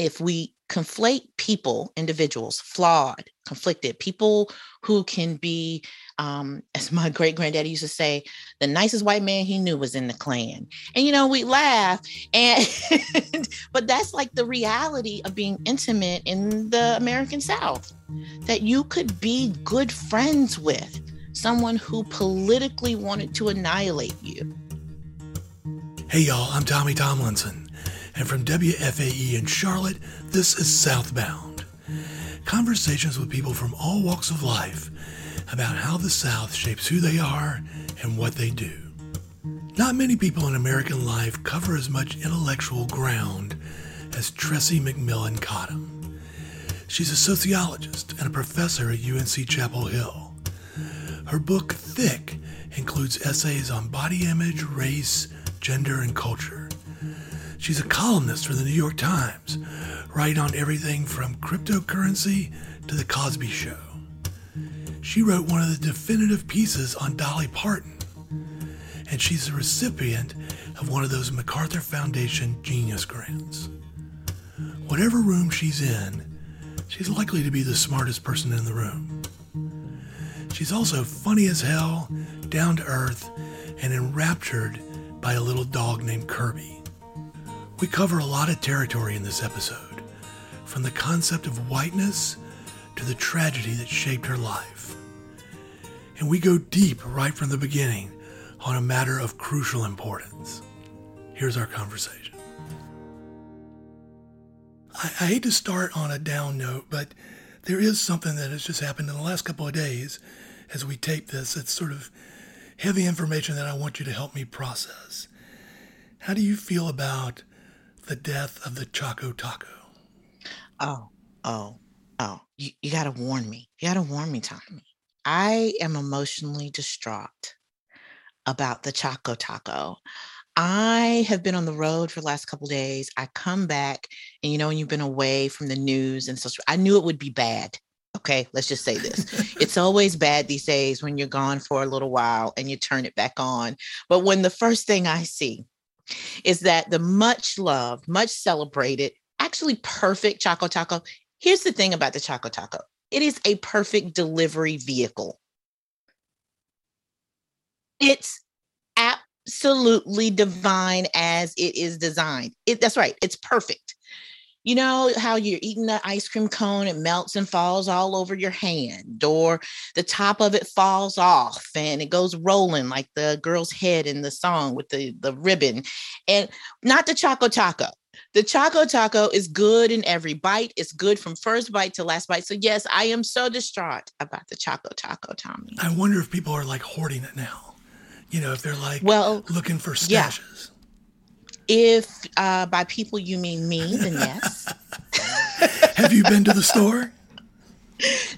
if we conflate people, individuals, flawed, conflicted, people who can be, um, as my great granddaddy used to say, the nicest white man he knew was in the Klan. And you know, we laugh, and but that's like the reality of being intimate in the American South. That you could be good friends with someone who politically wanted to annihilate you. Hey y'all, I'm Tommy Tomlinson. And from WFAE in Charlotte, this is Southbound. Conversations with people from all walks of life about how the South shapes who they are and what they do. Not many people in American life cover as much intellectual ground as Tressie McMillan Cottom. She's a sociologist and a professor at UNC Chapel Hill. Her book, Thick, includes essays on body image, race, gender, and culture. She's a columnist for the New York Times, writing on everything from cryptocurrency to The Cosby Show. She wrote one of the definitive pieces on Dolly Parton, and she's a recipient of one of those MacArthur Foundation Genius Grants. Whatever room she's in, she's likely to be the smartest person in the room. She's also funny as hell, down to earth, and enraptured by a little dog named Kirby. We cover a lot of territory in this episode, from the concept of whiteness to the tragedy that shaped her life. And we go deep right from the beginning on a matter of crucial importance. Here's our conversation. I, I, hate to start on a down note, but there is something that has just happened in the last couple of days as we tape this. It's sort of heavy information that I want you to help me process. How do you feel about the death of the Choco Taco. Oh, oh, oh. You, you got to warn me. You got to warn me, Tommy. I am emotionally distraught about the Choco Taco. I have been on the road for the last couple days. I come back, and you know, when you've been away from the news and such, I knew it would be bad. Okay, let's just say this. it's always bad these days when you're gone for a little while and you turn it back on. But when the first thing I see is that the much loved, much celebrated, actually perfect Choco Taco. Here's the thing about the Choco Taco it is a perfect delivery vehicle. It's absolutely divine as it is designed. It, that's right, it's perfect. You know how you're eating the ice cream cone, it melts and falls all over your hand, or the top of it falls off and it goes rolling like the girl's head in the song with the, the ribbon. And not the Choco Taco. The Choco Taco is good in every bite. It's good from first bite to last bite. So, yes, I am so distraught about the Choco Taco, Tommy. I wonder if people are like hoarding it now. You know, if they're like well, looking for stashes. Yeah. If uh, by people you mean me, then yes. Have you been to the store?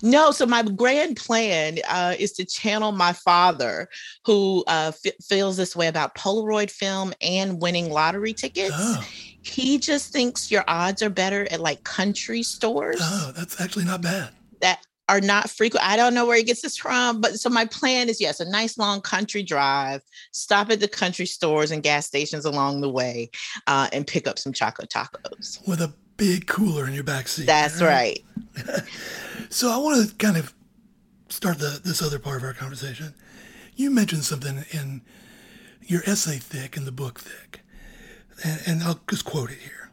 No, so my grand plan uh, is to channel my father, who uh, f- feels this way about Polaroid film and winning lottery tickets. Oh. He just thinks your odds are better at like country stores. Oh, that's actually not bad. Are not frequent. I don't know where he gets this from, but so my plan is yes, a nice long country drive, stop at the country stores and gas stations along the way, uh, and pick up some choco tacos with a big cooler in your back seat. That's right. right. so I want to kind of start the this other part of our conversation. You mentioned something in your essay thick in the book thick, and, and I'll just quote it here.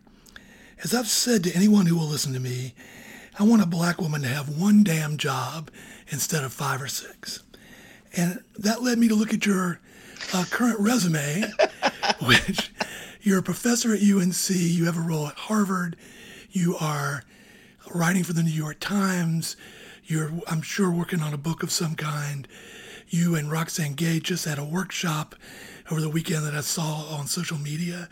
As I've said to anyone who will listen to me, I want a black woman to have one damn job instead of five or six. And that led me to look at your uh, current resume, which you're a professor at UNC, you have a role at Harvard, you are writing for the New York Times, you're, I'm sure, working on a book of some kind. You and Roxane Gay just had a workshop over the weekend that I saw on social media.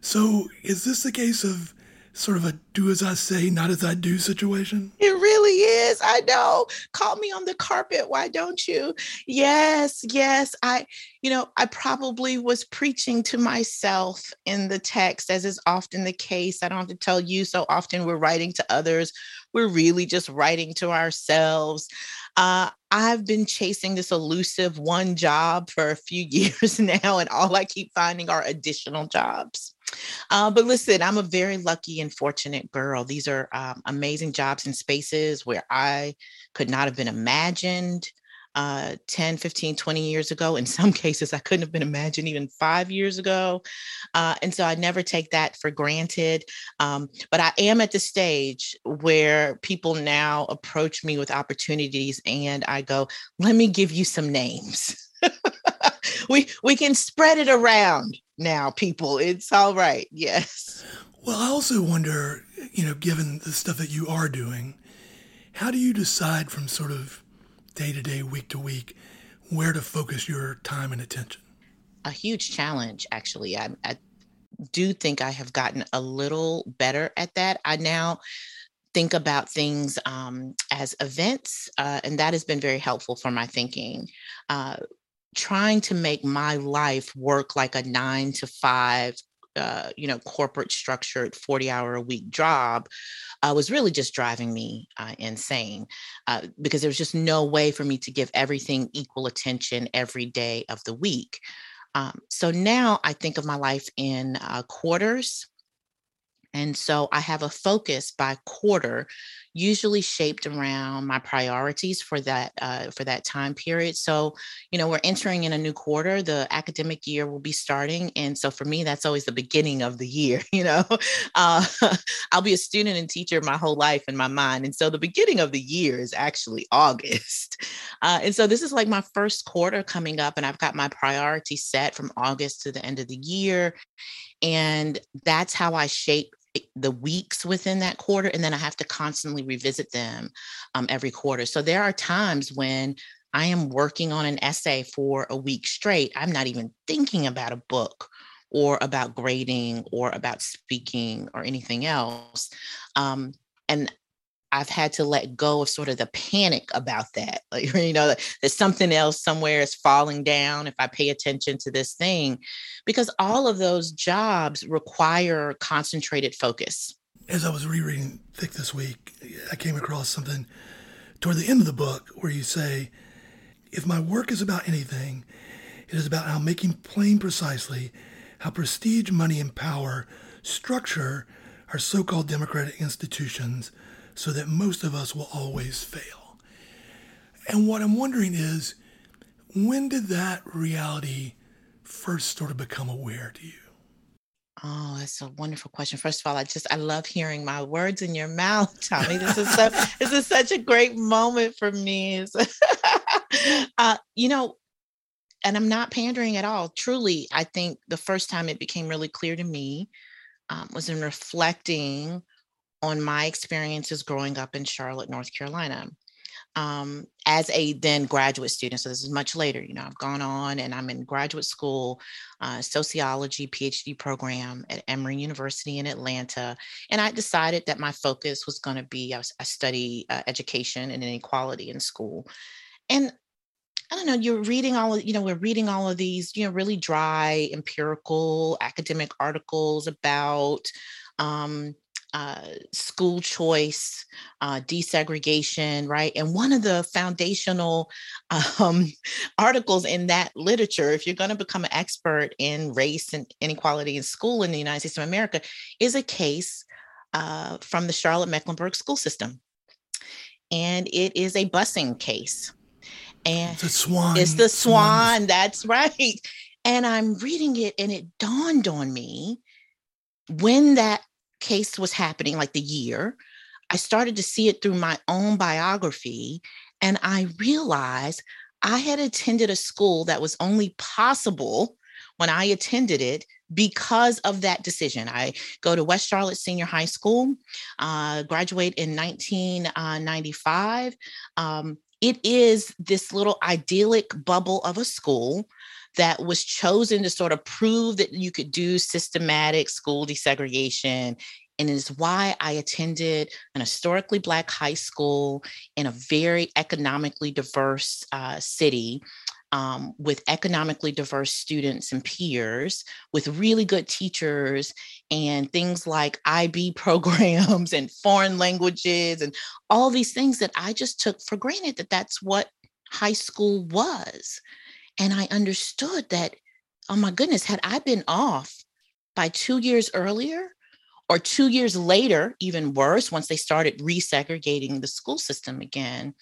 So, is this the case of sort of a do as I say, not as I do situation? It really is. I know. Call me on the carpet. Why don't you? Yes, yes. I, you know, I probably was preaching to myself in the text, as is often the case. I don't have to tell you so often we're writing to others. We're really just writing to ourselves. Uh, I've been chasing this elusive one job for a few years now, and all I keep finding are additional jobs. Uh, but listen, I'm a very lucky and fortunate girl. These are um, amazing jobs and spaces where I could not have been imagined uh, 10, 15, 20 years ago. In some cases, I couldn't have been imagined even five years ago. Uh, and so I never take that for granted. Um, but I am at the stage where people now approach me with opportunities and I go, let me give you some names. we we can spread it around now, people. It's all right. Yes. Well, I also wonder, you know, given the stuff that you are doing, how do you decide from sort of day to day, week to week, where to focus your time and attention? A huge challenge, actually. I, I do think I have gotten a little better at that. I now think about things um, as events, uh, and that has been very helpful for my thinking. Uh, trying to make my life work like a nine to five uh, you know corporate structured 40 hour a week job uh, was really just driving me uh, insane uh, because there was just no way for me to give everything equal attention every day of the week. Um, so now i think of my life in uh, quarters. And so I have a focus by quarter, usually shaped around my priorities for that uh, for that time period. So, you know, we're entering in a new quarter. The academic year will be starting, and so for me, that's always the beginning of the year. You know, uh, I'll be a student and teacher my whole life in my mind, and so the beginning of the year is actually August. Uh, and so this is like my first quarter coming up, and I've got my priority set from August to the end of the year, and that's how I shape the weeks within that quarter and then i have to constantly revisit them um, every quarter. So there are times when i am working on an essay for a week straight i'm not even thinking about a book or about grading or about speaking or anything else um, and I've had to let go of sort of the panic about that. Like, you know, that something else somewhere is falling down if I pay attention to this thing, because all of those jobs require concentrated focus. As I was rereading Thick this week, I came across something toward the end of the book where you say, If my work is about anything, it is about how making plain precisely how prestige, money, and power structure our so called democratic institutions so that most of us will always fail. And what I'm wondering is, when did that reality first sort of become aware to you? Oh, that's a wonderful question. First of all, I just I love hearing my words in your mouth, Tommy. This is so this is such a great moment for me. uh, you know, and I'm not pandering at all. Truly, I think the first time it became really clear to me um, was in reflecting on my experiences growing up in Charlotte, North Carolina. Um, as a then graduate student, so this is much later, you know, I've gone on and I'm in graduate school, uh, sociology PhD program at Emory University in Atlanta. And I decided that my focus was going to be, I, was, I study uh, education and inequality in school. And I don't know, you're reading all of, you know, we're reading all of these, you know, really dry empirical academic articles about um, uh, school choice, uh, desegregation, right? And one of the foundational um, articles in that literature, if you're going to become an expert in race and inequality in school in the United States of America, is a case uh, from the Charlotte Mecklenburg school system. And it is a busing case. And the Swann. It's the Swann, Swann. That's right. And I'm reading it, and it dawned on me when that case was happening, like the year, I started to see it through my own biography. And I realized I had attended a school that was only possible when I attended it because of that decision. I go to West Charlotte Senior High School, uh, graduate in 1995. Uh, um, it is this little idyllic bubble of a school that was chosen to sort of prove that you could do systematic school desegregation and it is why I attended an historically Black high school in a very economically diverse uh, city. Um, with economically diverse students and peers, with really good teachers, and things like IB programs and foreign languages, and all these things that I just took for granted that that's what high school was. And I understood that, oh my goodness, had I been off by two years earlier or two years later, even worse, once they started resegregating the school system again,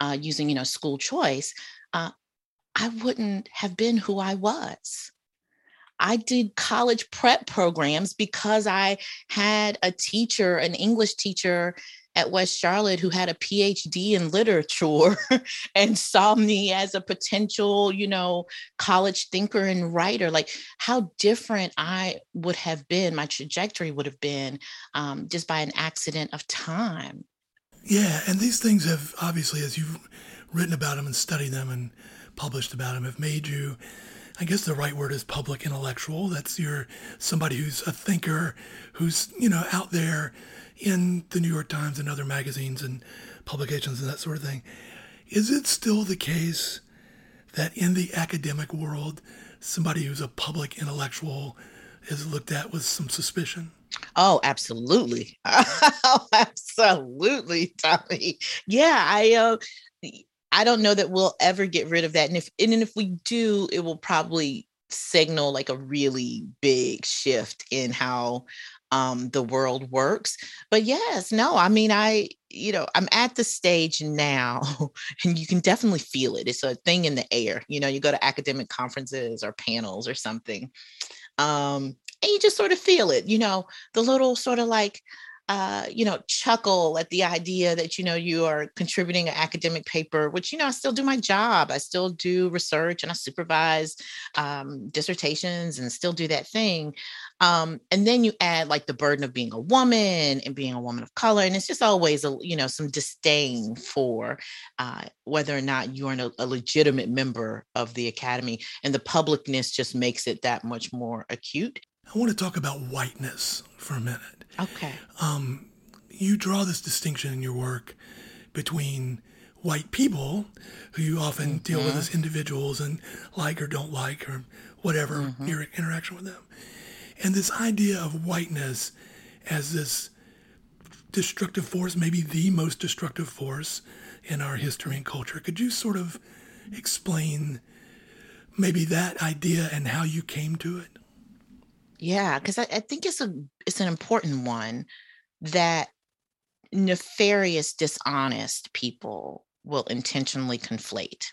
uh, using you know school choice, uh, I wouldn't have been who I was. I did college prep programs because I had a teacher, an English teacher at West Charlotte who had a PhD in literature and saw me as a potential, you know, college thinker and writer. Like how different I would have been, my trajectory would have been um, just by an accident of time. Yeah. And these things have obviously, as you've written about them and studied them and published about them, have made you. I guess the right word is public intellectual. That's your somebody who's a thinker, who's you know out there in the New York Times and other magazines and publications and that sort of thing. Is it still the case that in the academic world, somebody who's a public intellectual is looked at with some suspicion? Oh, absolutely. oh, absolutely, Tommy. Yeah, I uh I don't know that we'll ever get rid of that. And if and if we do, it will probably signal like a really big shift in how um, the world works. But yes, no, I mean, I, you know, I'm at the stage now, and you can definitely feel it. It's a thing in the air. You know, you go to academic conferences or panels or something, um, and you just sort of feel it. You know, the little sort of like, uh, you know, chuckle at the idea that, you know, you are contributing an academic paper, which, you know, I still do my job. I still do research and I supervise um, dissertations and still do that thing. Um, and then you add like the burden of being a woman and being a woman of color. And it's just always, a, you know, some disdain for uh, whether or not you are a, a legitimate member of the academy. And the publicness just makes it that much more acute. I want to talk about whiteness for a minute. Okay. Um, you draw this distinction in your work between white people, who you often mm-hmm. deal with mm-hmm. as individuals and like or don't like or whatever mm-hmm. your interaction with them, and this idea of whiteness as this destructive force, maybe the most destructive force in our history and culture. Could you sort of explain maybe that idea and how you came to it? Yeah, because I, I think it's a it's an important one that nefarious, dishonest people will intentionally conflate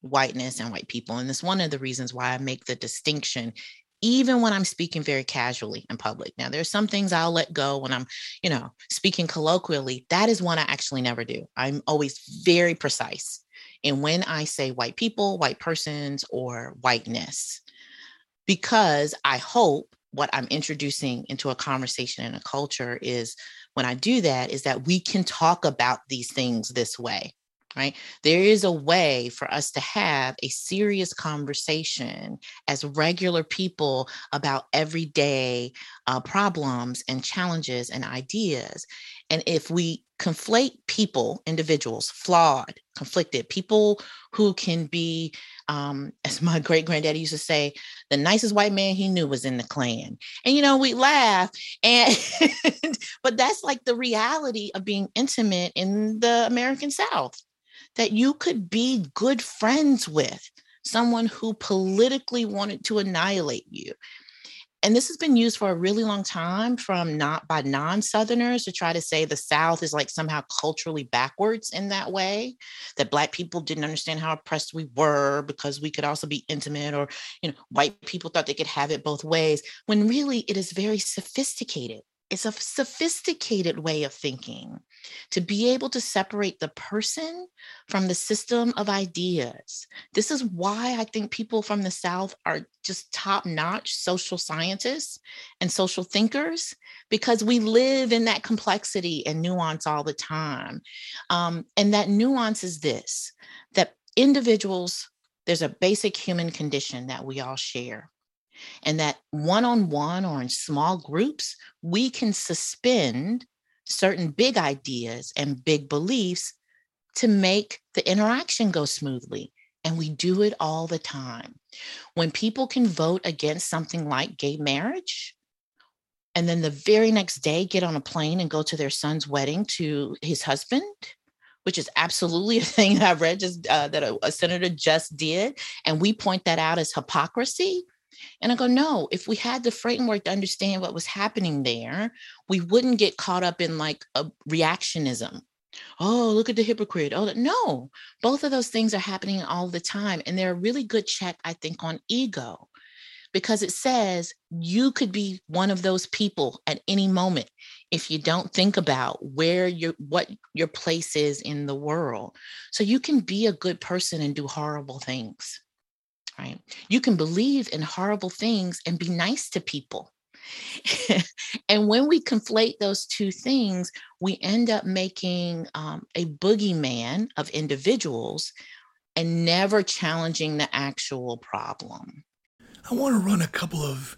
whiteness and white people. And it's one of the reasons why I make the distinction, even when I'm speaking very casually in public. Now, there's some things I'll let go when I'm, you know, speaking colloquially. That is one I actually never do. I'm always very precise. And when I say white people, white persons, or whiteness, because I hope what I'm introducing into a conversation and a culture is when I do that, is that we can talk about these things this way, right? There is a way for us to have a serious conversation as regular people about everyday uh, problems and challenges and ideas. And if we conflate people, individuals, flawed, conflicted, people who can be, um, as my great granddaddy used to say, the nicest white man he knew was in the Klan. And you know, we laugh, and but that's like the reality of being intimate in the American South. That you could be good friends with someone who politically wanted to annihilate you. And this has been used for a really long time from not by non-southerners to try to say the south is like somehow culturally backwards in that way that black people didn't understand how oppressed we were because we could also be intimate or you know white people thought they could have it both ways when really it is very sophisticated. It's a sophisticated way of thinking to be able to separate the person from the system of ideas. This is why I think people from the South are just top notch social scientists and social thinkers because we live in that complexity and nuance all the time. Um, and that nuance is this that individuals, there's a basic human condition that we all share and that one on one or in small groups, we can suspend certain big ideas and big beliefs to make the interaction go smoothly. And we do it all the time. When people can vote against something like gay marriage, and then the very next day get on a plane and go to their son's wedding to his husband, which is absolutely a thing that I've read just uh, that a, a senator just did, and we point that out as hypocrisy And I go, no, if we had the framework to understand what was happening there, we wouldn't get caught up in like a reactionism. Oh, look at the hypocrite. Oh, no, both of those things are happening all the time. And they're a really good check, I think, on ego because it says you could be one of those people at any moment if you don't think about where your what your place is in the world so you can be a good person and do horrible things right? You can believe in horrible things and be nice to people. and when we conflate those two things, we end up making um, a boogeyman of individuals and never challenging the actual problem. I want to run a couple of,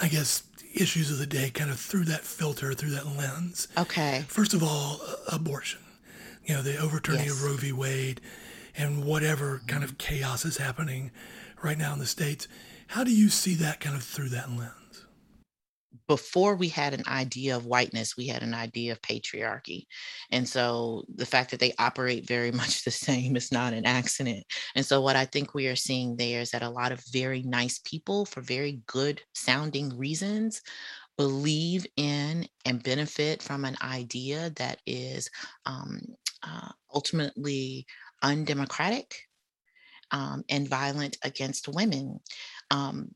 I guess, issues of the day kind of through that filter, through that lens. Okay. First of all, abortion. You know, the overturning yes. of Roe v. Wade and whatever kind of chaos is happening right now in the States. How do you see that kind of through that lens? Before we had an idea of whiteness, we had an idea of patriarchy. And so the fact that they operate very much the same is not an accident. And so what I think we are seeing there is that a lot of very nice people, for very good sounding reasons, believe in and benefit from an idea that is um, uh, ultimately undemocratic um, and violent against women. Um,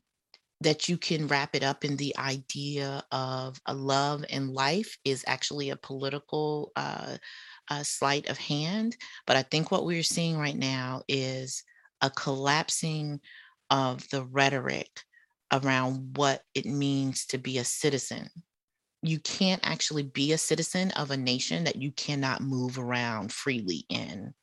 that you can wrap it up in the idea of a love and life is actually a political uh, a sleight of hand. But I think what we're seeing right now is a collapsing of the rhetoric around what it means to be a citizen. You can't actually be a citizen of a nation that you cannot move around freely in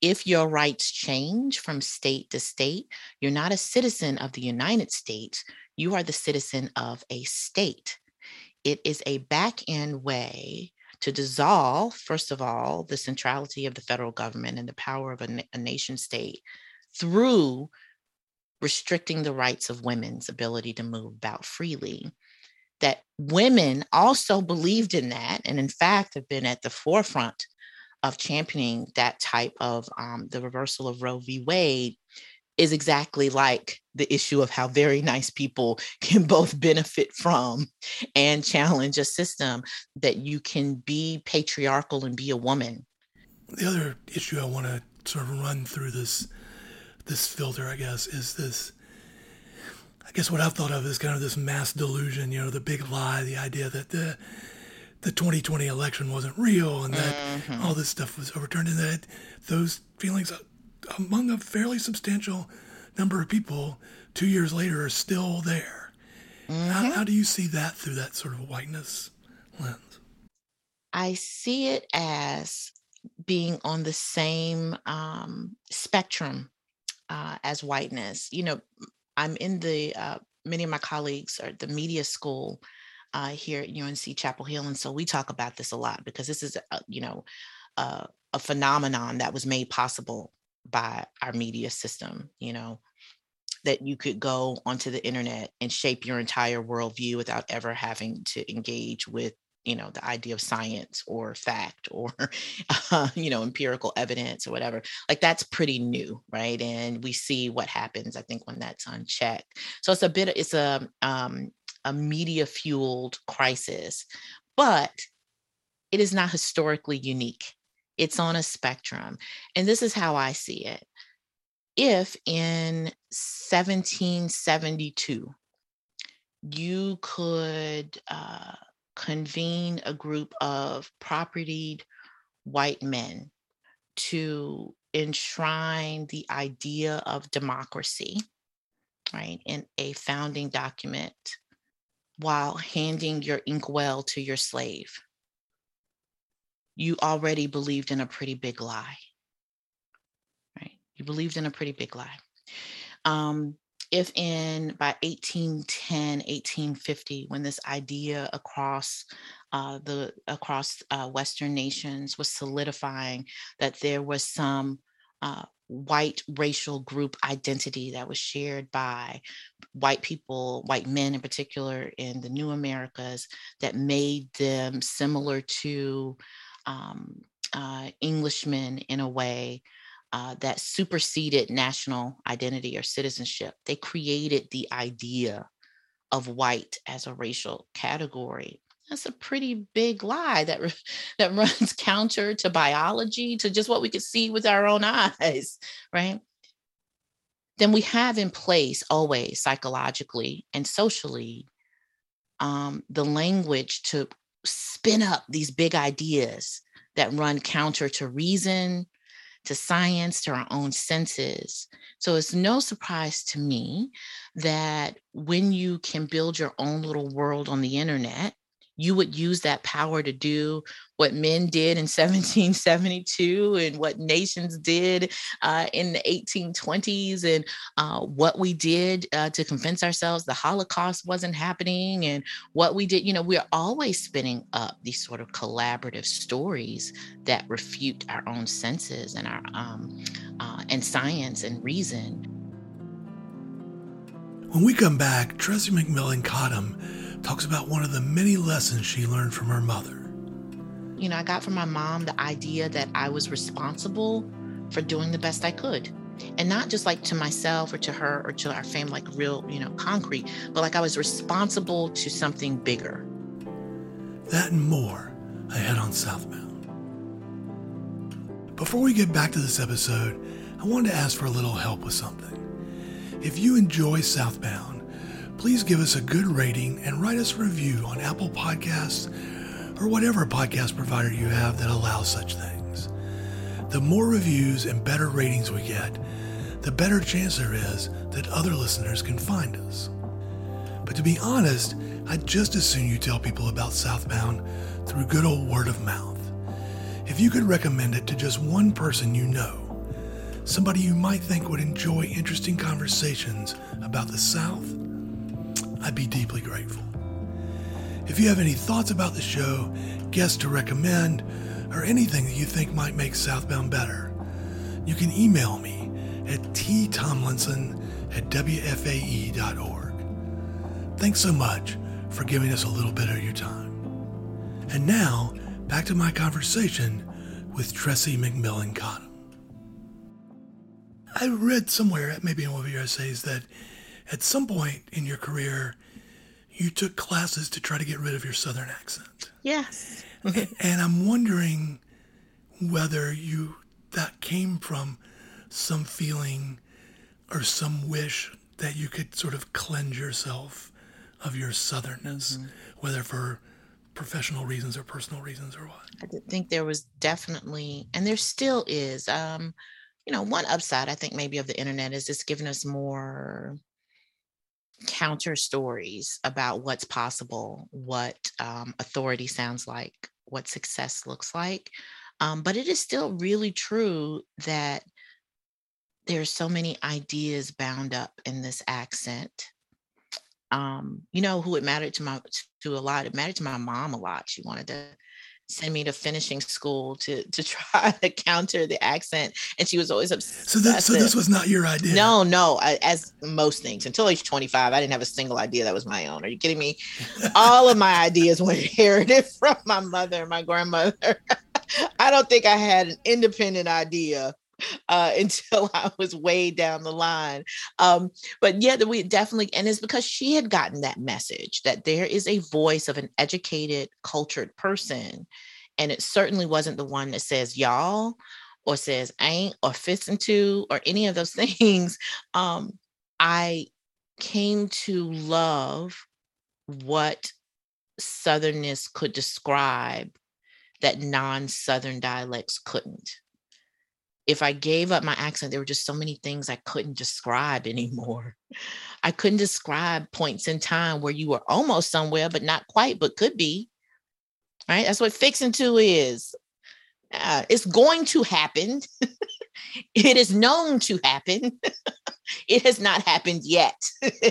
if your rights change from state to state, you're not a citizen of the United States, you are the citizen of a state. It is a back end way to dissolve, first of all, the centrality of the federal government and the power of a, a nation state through restricting the rights of women's ability to move about freely. That women also believed in that, and in fact, have been at the forefront of championing that type of um, the reversal of Roe v. Wade is exactly like the issue of how very nice people can both benefit from and challenge a system that you can be patriarchal and be a woman. The other issue I want to sort of run through this this filter, I guess, is this. I guess what I've thought of is kind of this mass delusion, you know, the big lie, the idea that the the 2020 election wasn't real and that mm-hmm. all this stuff was overturned and that those feelings among a fairly substantial number of people two years later are still there. Mm-hmm. How, how do you see that through that sort of whiteness lens? I see it as being on the same um, spectrum uh, as whiteness. You know, I'm in the, uh, many of my colleagues are the media school uh, here at UNC Chapel Hill. And so we talk about this a lot because this is, a, you know, uh, a phenomenon that was made possible by our media system, you know, that you could go onto the internet and shape your entire worldview without ever having to engage with you know the idea of science or fact or uh, you know empirical evidence or whatever like that's pretty new right and we see what happens i think when that's unchecked so it's a bit it's a um, a media fueled crisis, but it is not historically unique. It's on a spectrum. And this is how I see it. If in 1772, you could uh, convene a group of propertied white men to enshrine the idea of democracy, right, in a founding document while handing your inkwell to your slave, you already believed in a pretty big lie. Right? You believed in a pretty big lie. Um, if in by 1810 1850 when this idea across uh, the across uh, western nations was solidifying that there was some uh, white racial group identity that was shared by white people, white men in particular, in the new Americas that made them similar to um, uh, Englishmen in a way. uh, that superseded national identity or citizenship. They created the idea of white as a racial category. That's a pretty big lie that that runs counter to biology, to just what we could see with our own eyes, right? Then we have in place always psychologically and socially um, the language to spin up these big ideas that run counter to reason, to science, to our own senses. So it's no surprise to me that when you can build your own little world on the internet, you would use that power to do what men did in 1772 and what nations did uh, in the 1820s and uh, what we did uh, to convince ourselves the Holocaust wasn't happening and what we did. You know, we're always spinning up these sort of collaborative stories that refute our own senses and our um, uh, and science and reason. When we come back, Tressie McMillan Cottom talks about one of the many lessons she learned from her mother. You know, I got from my mom the idea that I was responsible for doing the best I could. And not just like to myself or to her or to our family, like real, you know, concrete, but like I was responsible to something bigger. That and more ahead on Southbound. Before we get back to this episode, I wanted to ask for a little help with something. If you enjoy Southbound, please give us a good rating and write us a review on Apple Podcasts or whatever podcast provider you have that allows such things. The more reviews and better ratings we get, the better chance there is that other listeners can find us. But to be honest, I'd just as soon you tell people about Southbound through good old word of mouth. If you could recommend it to just one person you know, somebody you might think would enjoy interesting conversations about the South, I'd be deeply grateful. If you have any thoughts about the show, guests to recommend, or anything that you think might make Southbound better, you can email me at ttomlinson at wfae.org. Thanks so much for giving us a little bit of your time. And now, back to my conversation with Tressie McMillan Cottom. I read somewhere, maybe in one of your essays, that at some point in your career, you took classes to try to get rid of your Southern accent. Yes. and I'm wondering whether you that came from some feeling or some wish that you could sort of cleanse yourself of your southernness, mm-hmm. whether for professional reasons or personal reasons or what. I think there was definitely, and there still is. Um, you know, one upside I think maybe of the internet is it's given us more counter stories about what's possible, what um, authority sounds like, what success looks like. Um, but it is still really true that there are so many ideas bound up in this accent. Um, you know who it mattered to my to a lot. It mattered to my mom a lot. She wanted to send me to finishing school to to try to counter the accent and she was always upset so this, so this was not your idea? No no I, as most things until age 25 i didn't have a single idea that was my own. Are you kidding me? All of my ideas were inherited from my mother and my grandmother. I don't think i had an independent idea uh, until I was way down the line. Um, but yeah, we definitely, and it's because she had gotten that message that there is a voice of an educated, cultured person. And it certainly wasn't the one that says y'all or says ain't or fits into or any of those things. Um, I came to love what Southernness could describe that non Southern dialects couldn't if I gave up my accent, there were just so many things I couldn't describe anymore. I couldn't describe points in time where you were almost somewhere, but not quite, but could be. Right? That's what fixing to is. Uh, it's going to happen. it is known to happen. it has not happened yet,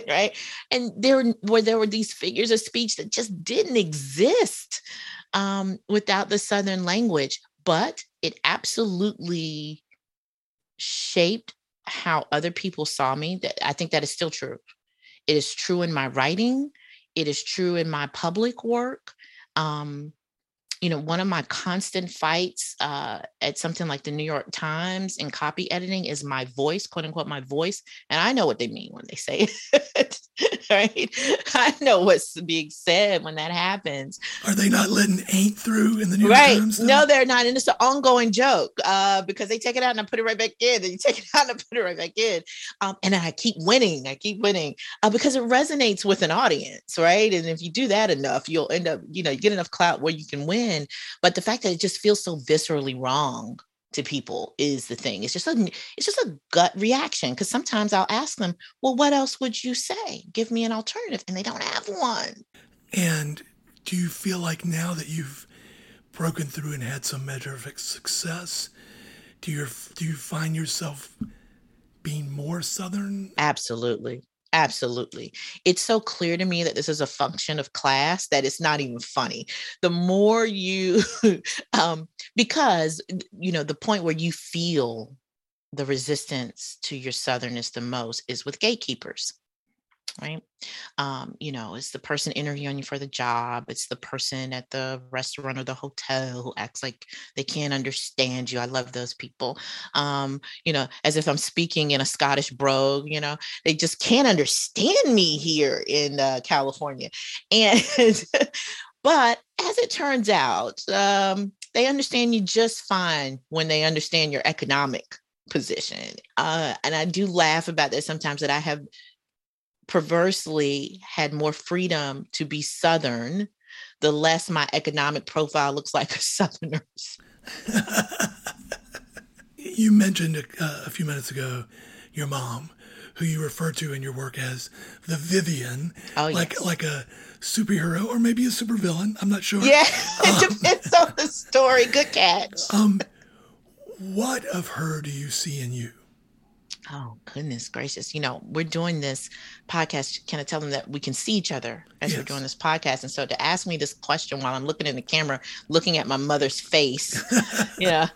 right? And there were there were these figures of speech that just didn't exist um, without the Southern language, but it absolutely shaped how other people saw me. That I think that is still true. It is true in my writing. It is true in my public work. Um, you know, one of my constant fights uh, at something like the New York Times in copy editing is my voice, quote unquote, my voice. And I know what they mean when they say it, right? I know what's being said when that happens. Are they not letting ain't through in the New right. Times? No, they're not. And it's an ongoing joke uh, because they take it out and I put it right back in. Then you take it out and I put it right back in. Um, and I keep winning. I keep winning uh, because it resonates with an audience, right? And if you do that enough, you'll end up, you know, you get enough clout where you can win. But the fact that it just feels so viscerally wrong to people is the thing. It's just a it's just a gut reaction because sometimes I'll ask them, "Well, what else would you say? Give me an alternative," and they don't have one. And do you feel like now that you've broken through and had some measure of success, do you do you find yourself being more southern? Absolutely. Absolutely. It's so clear to me that this is a function of class that it's not even funny. The more you, um, because, you know, the point where you feel the resistance to your southernness the most is with gatekeepers right? Um, you know, it's the person interviewing you for the job, it's the person at the restaurant or the hotel who acts like they can't understand you. I love those people. Um, you know, as if I'm speaking in a Scottish brogue, you know, they just can't understand me here in uh, California. And but as it turns out, um, they understand you just fine when they understand your economic position. Uh, and I do laugh about that sometimes that I have perversely had more freedom to be Southern, the less my economic profile looks like a Southerner's. you mentioned uh, a, few minutes ago your mom, who you refer to in your work as the Vivian, oh, like yes. like a superhero or maybe a supervillain. I'm not sure. Yeah, it um, depends on the story. Good catch. Um, what of her do you see in you? Oh, goodness gracious. You know, we're doing this podcast. Can I tell them that we can see each other as yes. we're doing this podcast? And so to ask me this question while I'm looking in the camera, looking at my mother's face, yeah,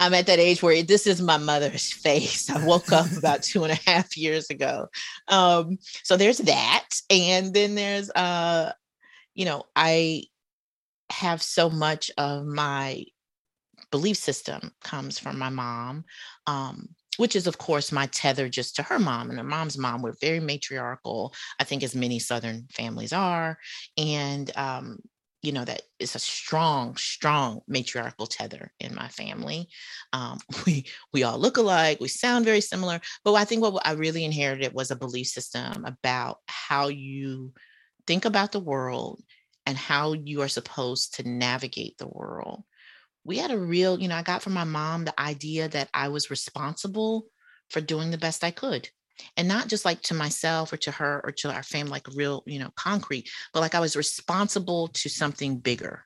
I'm at that age where this is my mother's face. I woke up about two and a half years ago. Um, so there's that. And then there's, uh, you know, I have so much of my belief system comes from my mom. Um, which is of course my tether just to her mom and her mom's mom we're very matriarchal i think as many southern families are and um, you know that is a strong strong matriarchal tether in my family um, we we all look alike we sound very similar but i think what i really inherited was a belief system about how you think about the world and how you are supposed to navigate the world we had a real, you know, I got from my mom the idea that I was responsible for doing the best I could. And not just like to myself or to her or to our family, like real, you know, concrete, but like I was responsible to something bigger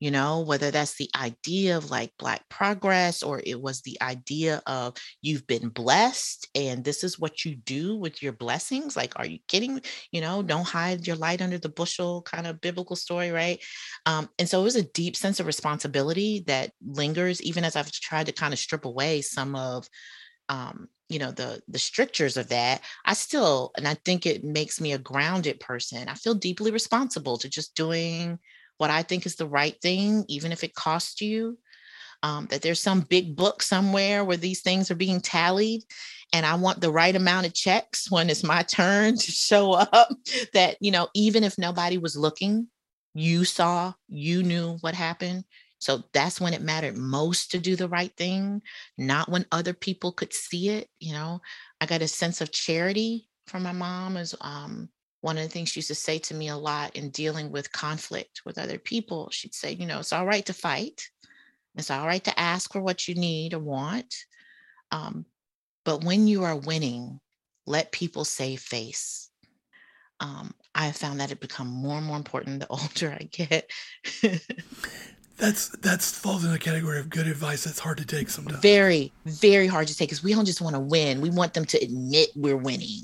you know, whether that's the idea of like Black progress or it was the idea of you've been blessed and this is what you do with your blessings. Like, are you kidding? You know, don't hide your light under the bushel kind of biblical story, right? Um, and so it was a deep sense of responsibility that lingers, even as I've tried to kind of strip away some of um, you know the the strictures of that i still and i think it makes me a grounded person i feel deeply responsible to just doing what I think is the right thing, even if it costs you. Um, that there's some big book somewhere where these things are being tallied and i want the right amount of checks when it's my turn to show up that you know even if nobody was looking you saw you knew what happened so that's when it mattered most to do the right thing not when other people could see it you know i got a sense of charity from my mom as um, one of the things she used to say to me a lot in dealing with conflict with other people, she'd say, you know, it's all right to fight. It's all right to ask for what you need or want. Um, but when you are winning, let people save face. Um, I have found that it become more and more important the older I get. that's that's falls in a category of good advice that's hard to take sometimes. Very, very hard to take because we don't just want to win. We want them to admit we're winning.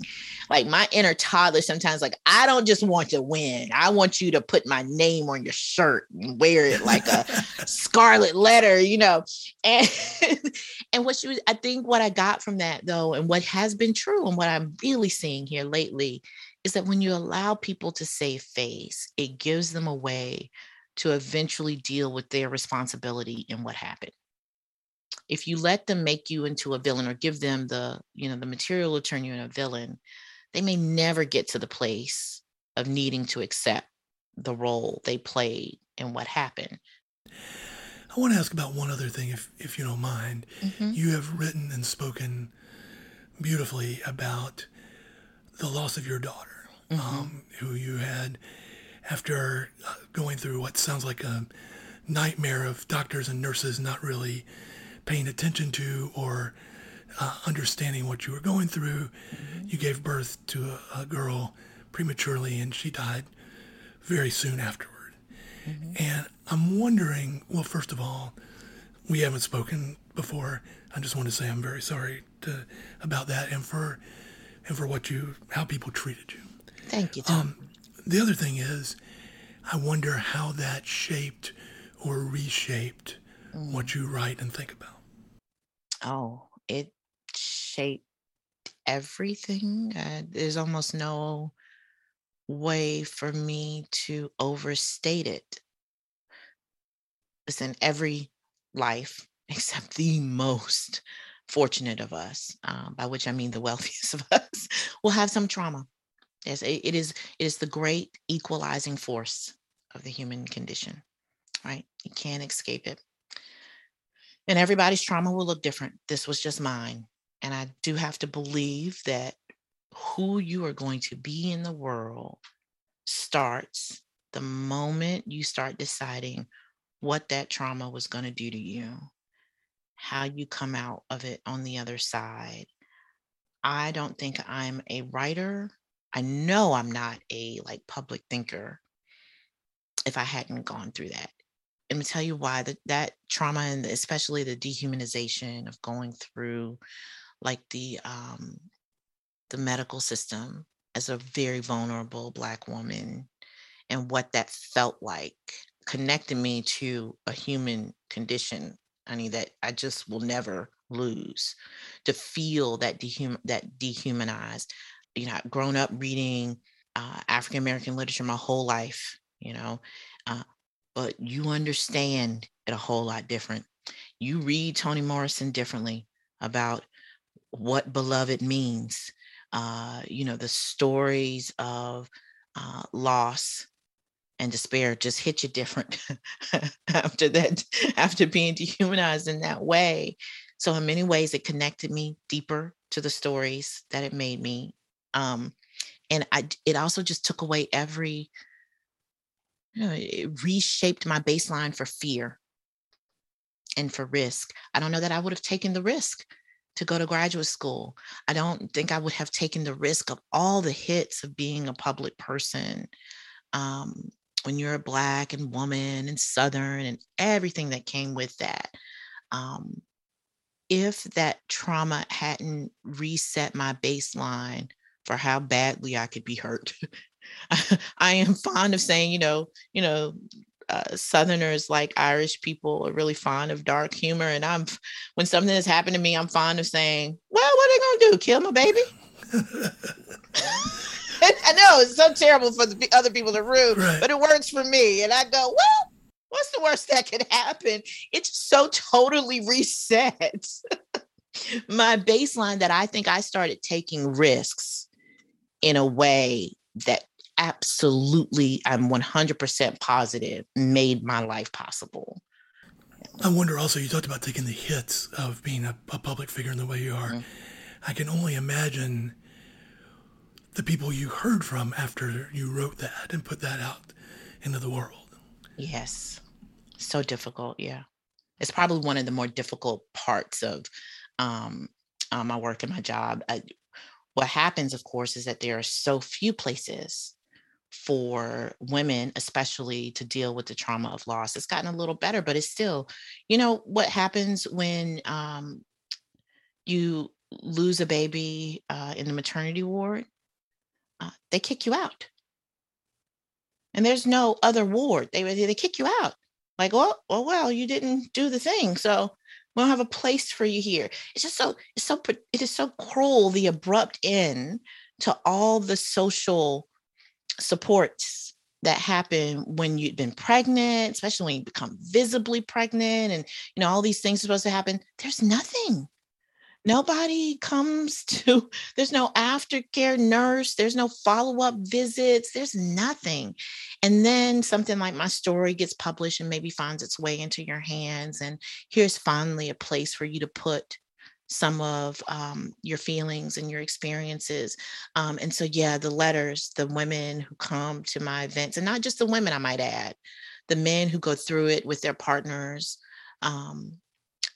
Like my inner toddler sometimes, like I don't just want to win. I want you to put my name on your shirt and wear it like a scarlet letter, you know. And and what she was, I think what I got from that though, and what has been true, and what I'm really seeing here lately, is that when you allow people to save face, it gives them a way to eventually deal with their responsibility in what happened. If you let them make you into a villain or give them the, you know, the material to turn you into a villain, they may never get to the place of needing to accept the role they played in what happened. I want to ask about one other thing, if if you don't mind. Mm-hmm. You have written and spoken beautifully about the loss of your daughter, mm-hmm. um, who you had after uh, going through what sounds like a nightmare of doctors and nurses not really paying attention to or uh, understanding what you were going through. Mm-hmm. You gave birth to a, a, girl prematurely, and she died very soon afterward. Mm-hmm. And I'm wondering, well, first of all, we haven't spoken before. I just want to say I'm very sorry to, about that, and for and for what you how people treated you. Thank you. Tom. Um, the other thing is, I wonder how that shaped or reshaped mm. what you write and think about. Oh, it shaped everything. Uh, there's almost no way for me to overstate it. It's in every life, except the most fortunate of us, um, by which I mean the wealthiest of us, will have some trauma. It is. It is the great equalizing force of the human condition. Right, you can't escape it. And everybody's trauma will look different. This was just mine, and I do have to believe that who you are going to be in the world starts the moment you start deciding what that trauma was going to do to you, how you come out of it on the other side. I don't think I'm a writer. I know I'm not a like public thinker if I hadn't gone through that. Let me tell you why that that trauma and especially the dehumanization of going through like the um the medical system as a very vulnerable Black woman and what that felt like connected me to a human condition, honey, that I just will never lose. To feel that dehum- that dehumanized. You know, grown up reading uh, African American literature my whole life, you know, uh, but you understand it a whole lot different. You read Toni Morrison differently about what beloved means uh, you know, the stories of uh, loss and despair just hit you different after that, after being dehumanized in that way. So, in many ways, it connected me deeper to the stories that it made me. Um, and I, it also just took away every, you know, it reshaped my baseline for fear and for risk. I don't know that I would have taken the risk to go to graduate school. I don't think I would have taken the risk of all the hits of being a public person. Um, when you're a Black and woman and Southern and everything that came with that. Um, if that trauma hadn't reset my baseline for how badly I could be hurt. I am fond of saying, you know, you know, uh, Southerners, like Irish people, are really fond of dark humor. And I'm, when something has happened to me, I'm fond of saying, "Well, what are they gonna do? Kill my baby?" I know it's so terrible for the other people to root, right. but it works for me. And I go, "Well, what's the worst that could happen?" It's so totally resets my baseline that I think I started taking risks in a way that absolutely, I'm 100% positive, made my life possible. I wonder also, you talked about taking the hits of being a, a public figure in the way you are. Mm-hmm. I can only imagine the people you heard from after you wrote that and put that out into the world. Yes. So difficult. Yeah. It's probably one of the more difficult parts of um, uh, my work and my job. I, what happens, of course, is that there are so few places for women, especially to deal with the trauma of loss. It's gotten a little better, but it's still, you know, what happens when um, you lose a baby uh, in the maternity ward? Uh, they kick you out. And there's no other ward. They they kick you out. Like, well, well, well, you didn't do the thing, so we don't have a place for you here. It's just so it's so it is so cruel the abrupt end to all the social supports that happen when you've been pregnant, especially when you become visibly pregnant and you know all these things are supposed to happen. There's nothing. Nobody comes to, there's no aftercare nurse, there's no follow-up visits, there's nothing. And then something like my story gets published and maybe finds its way into your hands. And here's finally a place for you to put some of um, your feelings and your experiences. Um, and so, yeah, the letters, the women who come to my events, and not just the women, I might add, the men who go through it with their partners. Um,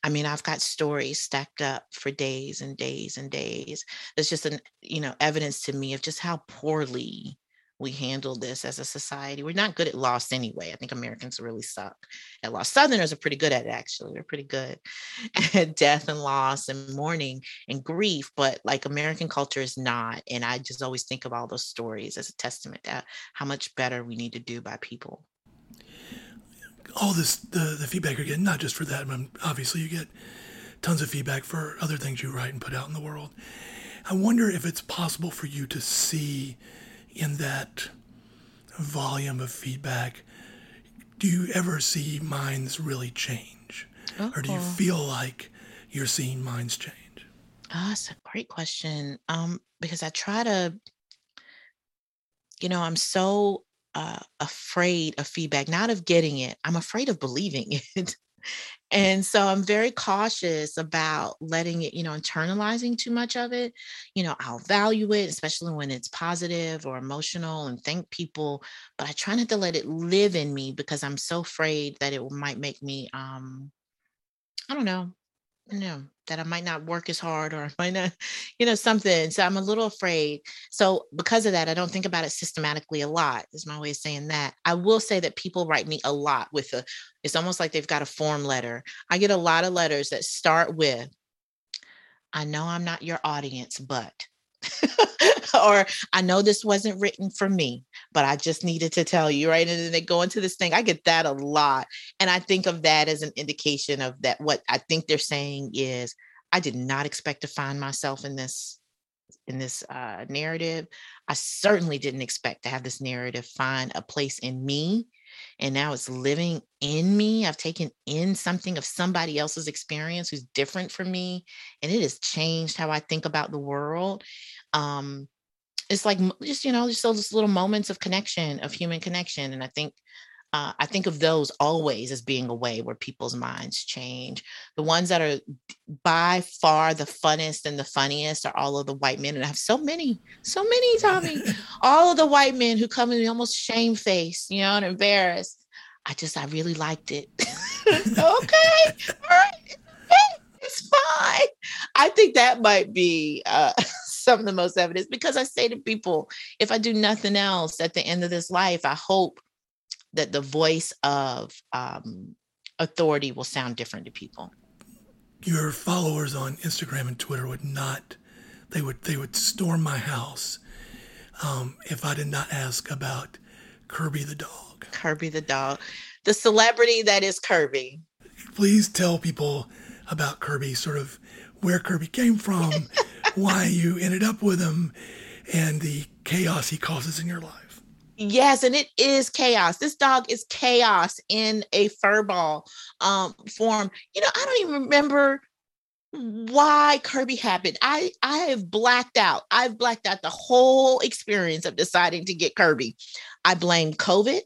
I mean, I've got stories stacked up for days and days and days. It's just an, you know, evidence to me of just how poorly we handle this as a society. We're not good at loss anyway. I think Americans really suck at loss. Southerners are pretty good at it, actually. They're pretty good at death and loss and mourning and grief, but like American culture is not. And I just always think of all those stories as a testament to how much better we need to do by people. All this, the, the feedback you're getting, not just for that, but obviously you get tons of feedback for other things you write and put out in the world. I wonder if it's possible for you to see in that volume of feedback, do you ever see minds really change? Or do you feel like you're seeing minds change? Oh, that's a great question. Um, because I try to, you know, I'm so uh, afraid of feedback, not of getting it. I'm afraid of believing it. And so I'm very cautious about letting it, you know, internalizing too much of it. You know, I'll value it, especially when it's positive or emotional and thank people, but I try not to let it live in me because I'm so afraid that it might make me um I don't know, know that I might not work as hard or I might not, you know, something. So I'm a little afraid. So because of that, I don't think about it systematically a lot, is my way of saying that. I will say that people write me a lot with a, it's almost like they've got a form letter. I get a lot of letters that start with, I know I'm not your audience, but or I know this wasn't written for me, but I just needed to tell you, right? And then they go into this thing. I get that a lot. And I think of that as an indication of that what I think they're saying is I did not expect to find myself in this in this uh, narrative. I certainly didn't expect to have this narrative find a place in me. And now it's living in me. I've taken in something of somebody else's experience who's different from me. And it has changed how I think about the world um it's like just you know just those little moments of connection of human connection and i think uh, I think of those always as being a way where people's minds change. The ones that are by far the funnest and the funniest are all of the white men. And I have so many, so many, Tommy, all of the white men who come in almost shamefaced, you know, and embarrassed. I just, I really liked it. okay. All right. It's fine. I think that might be uh, some of the most evidence because I say to people, if I do nothing else at the end of this life, I hope that the voice of um, authority will sound different to people. Your followers on Instagram and Twitter would not, they would they would storm my house um, if I did not ask about Kirby the dog. Kirby the dog, the celebrity that is Kirby. Please tell people about Kirby, sort of where Kirby came from, why you ended up with him and the chaos he causes in your life. Yes, and it is chaos. This dog is chaos in a furball um, form. You know, I don't even remember why Kirby happened. I I have blacked out. I've blacked out the whole experience of deciding to get Kirby. I blame COVID.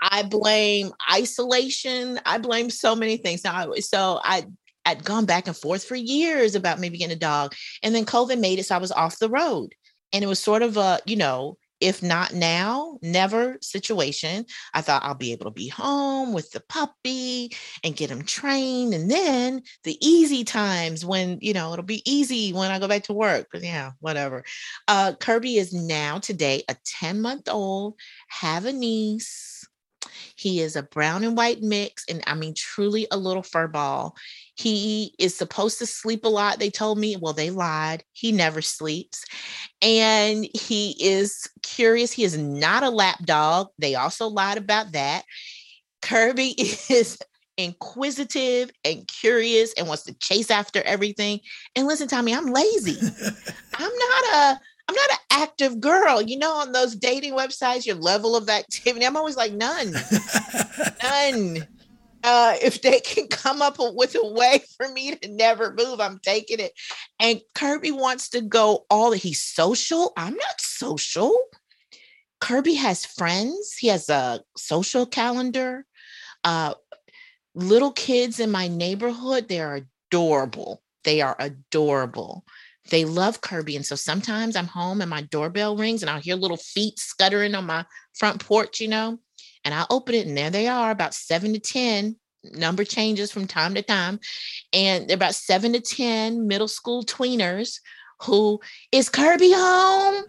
I blame isolation. I blame so many things. Now, so I I'd gone back and forth for years about maybe getting a dog. And then COVID made it so I was off the road. And it was sort of a, you know, if not now, never situation. I thought I'll be able to be home with the puppy and get him trained. And then the easy times when, you know, it'll be easy when I go back to work. But yeah, whatever. Uh, Kirby is now today a 10 month old, Havanese. he is a brown and white mix, and I mean, truly a little fur ball. He is supposed to sleep a lot. They told me, well, they lied. He never sleeps. And he is curious. He is not a lap dog. They also lied about that. Kirby is inquisitive and curious and wants to chase after everything. And listen, Tommy, I'm lazy. I'm not a I'm not an active girl. You know, on those dating websites, your level of activity. I'm always like, none, none. Uh, if they can come up with a way for me to never move, I'm taking it. And Kirby wants to go all he's social. I'm not social. Kirby has friends. He has a social calendar. Uh, little kids in my neighborhood, they're adorable. They are adorable. They love Kirby. And so sometimes I'm home and my doorbell rings and I'll hear little feet scuttering on my front porch, you know, and I open it and there they are, about seven to 10. Number changes from time to time. And they're about seven to 10 middle school tweeners who is Kirby home?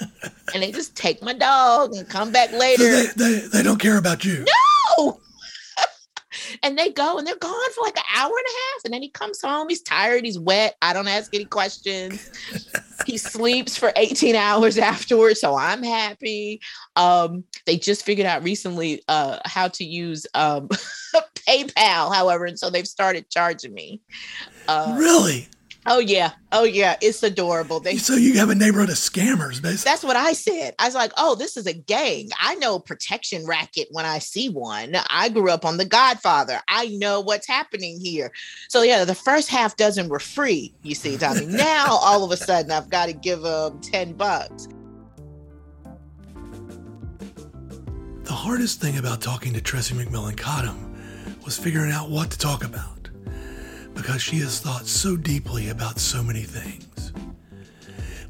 and they just take my dog and come back later. So they, they, they don't care about you. No. and they go and they're gone for like an hour and a half. And then he comes home. He's tired. He's wet. I don't ask any questions. he sleeps for 18 hours afterwards. So I'm happy. Um, they just figured out recently uh, how to use um, PayPal, however. And so they've started charging me. Uh, really? Oh yeah, oh yeah, it's adorable. They, so you have a neighborhood of scammers, basically. That's what I said. I was like, oh, this is a gang. I know protection racket when I see one. I grew up on The Godfather. I know what's happening here. So yeah, the first half dozen were free. You see, Tommy. now all of a sudden, I've got to give them ten bucks. The hardest thing about talking to Tressie McMillan Cottom was figuring out what to talk about because she has thought so deeply about so many things,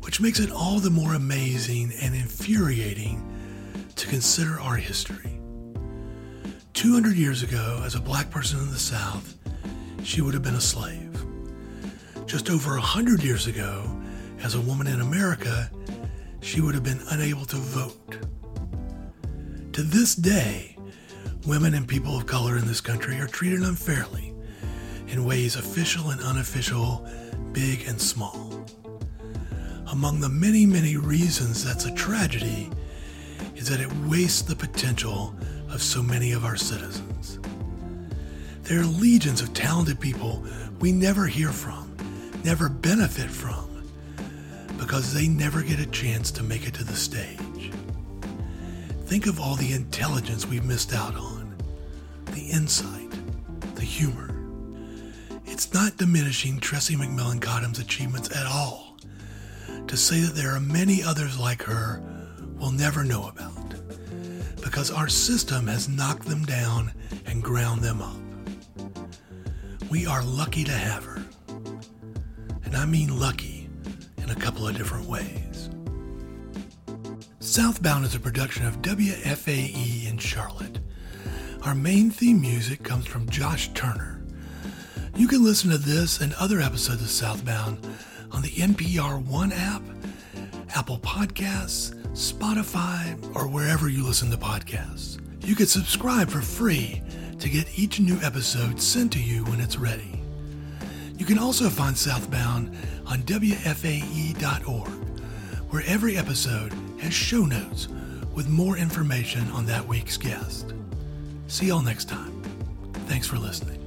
which makes it all the more amazing and infuriating to consider our history. 200 years ago, as a black person in the South, she would have been a slave. Just over 100 years ago, as a woman in America, she would have been unable to vote. To this day, women and people of color in this country are treated unfairly in ways official and unofficial, big and small. Among the many, many reasons that's a tragedy is that it wastes the potential of so many of our citizens. There are legions of talented people we never hear from, never benefit from, because they never get a chance to make it to the stage. Think of all the intelligence we've missed out on, the insight, the humor. It's not diminishing Tressie McMillan Cottom's achievements at all to say that there are many others like her we'll never know about because our system has knocked them down and ground them up. We are lucky to have her. And I mean lucky in a couple of different ways. Southbound is a production of WFAE in Charlotte. Our main theme music comes from Josh Turner. You can listen to this and other episodes of Southbound on the NPR One app, Apple Podcasts, Spotify, or wherever you listen to podcasts. You can subscribe for free to get each new episode sent to you when it's ready. You can also find Southbound on WFAE.org, where every episode has show notes with more information on that week's guest. See y'all next time. Thanks for listening.